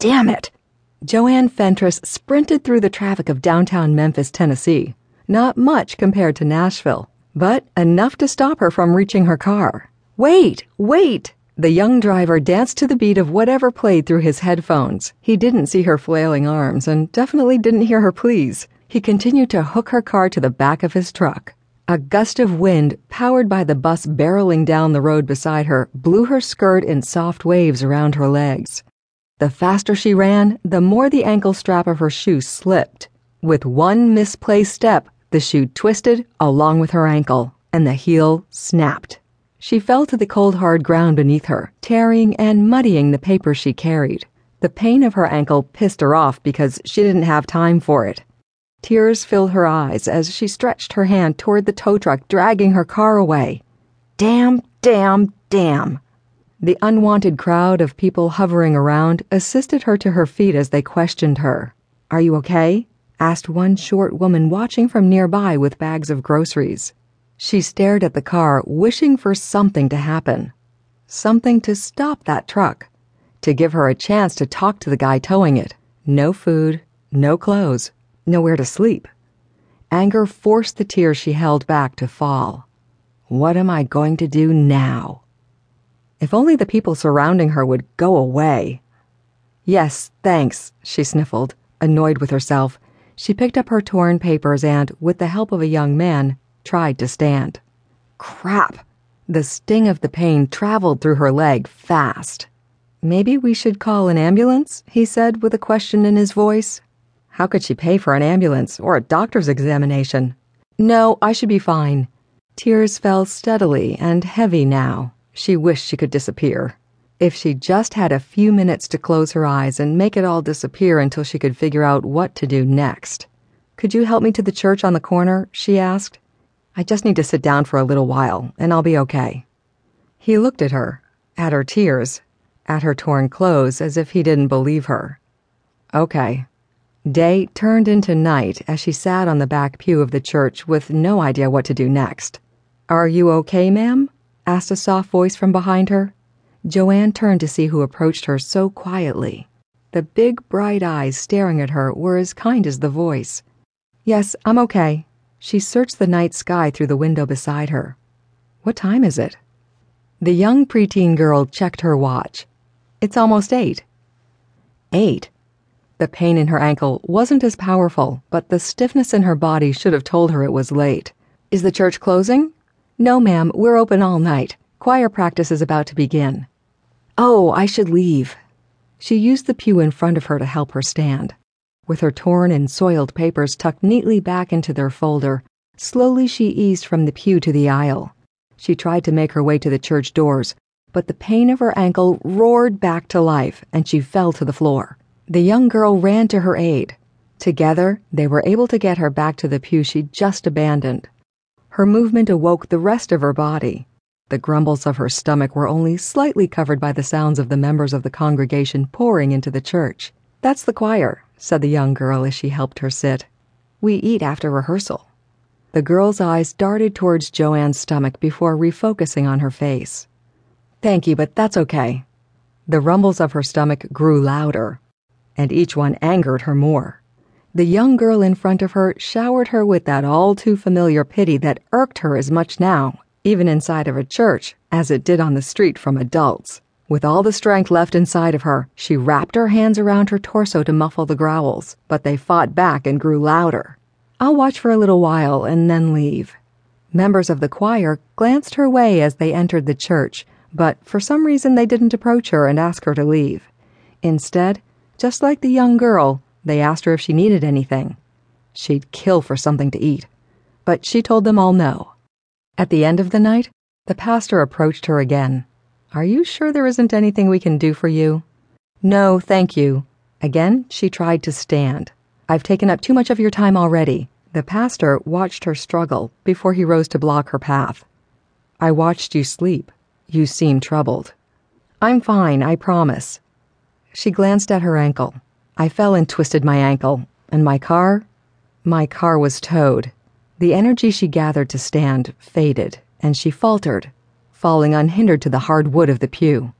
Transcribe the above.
Damn it! JoAn Fentress sprinted through the traffic of downtown Memphis, Tennessee. Not much compared to Nashville, but enough to stop her from reaching her car. Wait, wait! The young driver danced to the beat of whatever played through his headphones. He didn't see her flailing arms and definitely didn't hear her pleas. He continued to hook her car to the back of his truck. A gust of wind, powered by the bus barreling down the road beside her, blew her skirt in soft waves around her legs. The faster she ran, the more the ankle strap of her shoe slipped. With one misplaced step, the shoe twisted along with her ankle, and the heel snapped. She fell to the cold, hard ground beneath her, tearing and muddying the paper she carried. The pain of her ankle pissed her off because she didn't have time for it. Tears filled her eyes as she stretched her hand toward the tow truck dragging her car away. Damn, damn, damn. The unwanted crowd of people hovering around assisted her to her feet as they questioned her. Are you okay? asked one short woman watching from nearby with bags of groceries. She stared at the car, wishing for something to happen. Something to stop that truck. To give her a chance to talk to the guy towing it. No food, no clothes nowhere to sleep. Anger forced the tears she held back to fall. What am I going to do now? If only the people surrounding her would go away. Yes, thanks, she sniffled, annoyed with herself. She picked up her torn papers and, with the help of a young man, tried to stand. Crap! The sting of the pain traveled through her leg fast. Maybe we should call an ambulance, he said with a question in his voice. How could she pay for an ambulance or a doctor's examination? No, I should be fine. Tears fell steadily and heavy now. She wished she could disappear. If she just had a few minutes to close her eyes and make it all disappear until she could figure out what to do next. Could you help me to the church on the corner? she asked. I just need to sit down for a little while, and I'll be okay. He looked at her, at her tears, at her torn clothes as if he didn't believe her. Okay, Day turned into night as she sat on the back pew of the church with no idea what to do next. Are you okay, ma'am? Asked a soft voice from behind her. JoAn turned to see who approached her so quietly. The big, bright eyes staring at her were as kind as the voice. Yes, I'm okay. She searched the night sky through the window beside her. What time is it? The young preteen girl checked her watch. It's almost eight. Eight? The pain in her ankle wasn't as powerful, but the stiffness in her body should have told her it was late. Is the church closing? No, ma'am, we're open all night. Choir practice is about to begin. Oh, I should leave. She used the pew in front of her to help her stand. With her torn and soiled papers tucked neatly back into their folder, slowly she eased from the pew to the aisle. She tried to make her way to the church doors, but the pain of her ankle roared back to life and she fell to the floor. The young girl ran to her aid. Together, they were able to get her back to the pew she'd just abandoned. Her movement awoke the rest of her body. The grumbles of her stomach were only slightly covered by the sounds of the members of the congregation pouring into the church. That's the choir, said the young girl as she helped her sit. We eat after rehearsal. The girl's eyes darted towards JoAn's stomach before refocusing on her face. Thank you, but that's okay. The rumbles of her stomach grew louder and each one angered her more. The young girl in front of her showered her with that all too familiar pity that irked her as much now, even inside of a church, as it did on the street from adults. With all the strength left inside of her, she wrapped her hands around her torso to muffle the growls, but they fought back and grew louder. I'll watch for a little while and then leave. Members of the choir glanced her way as they entered the church, but for some reason they didn't approach her and ask her to leave. Instead, just like the young girl, they asked her if she needed anything. She'd kill for something to eat. But she told them all no. At the end of the night, the pastor approached her again. Are you sure there isn't anything we can do for you? No, thank you. Again, she tried to stand. I've taken up too much of your time already. The pastor watched her struggle before he rose to block her path. I watched you sleep. You seem troubled. I'm fine, I promise. She glanced at her ankle. I fell and twisted my ankle, and my car? My car was towed. The energy she gathered to stand faded, and she faltered, falling unhindered to the hard wood of the pew.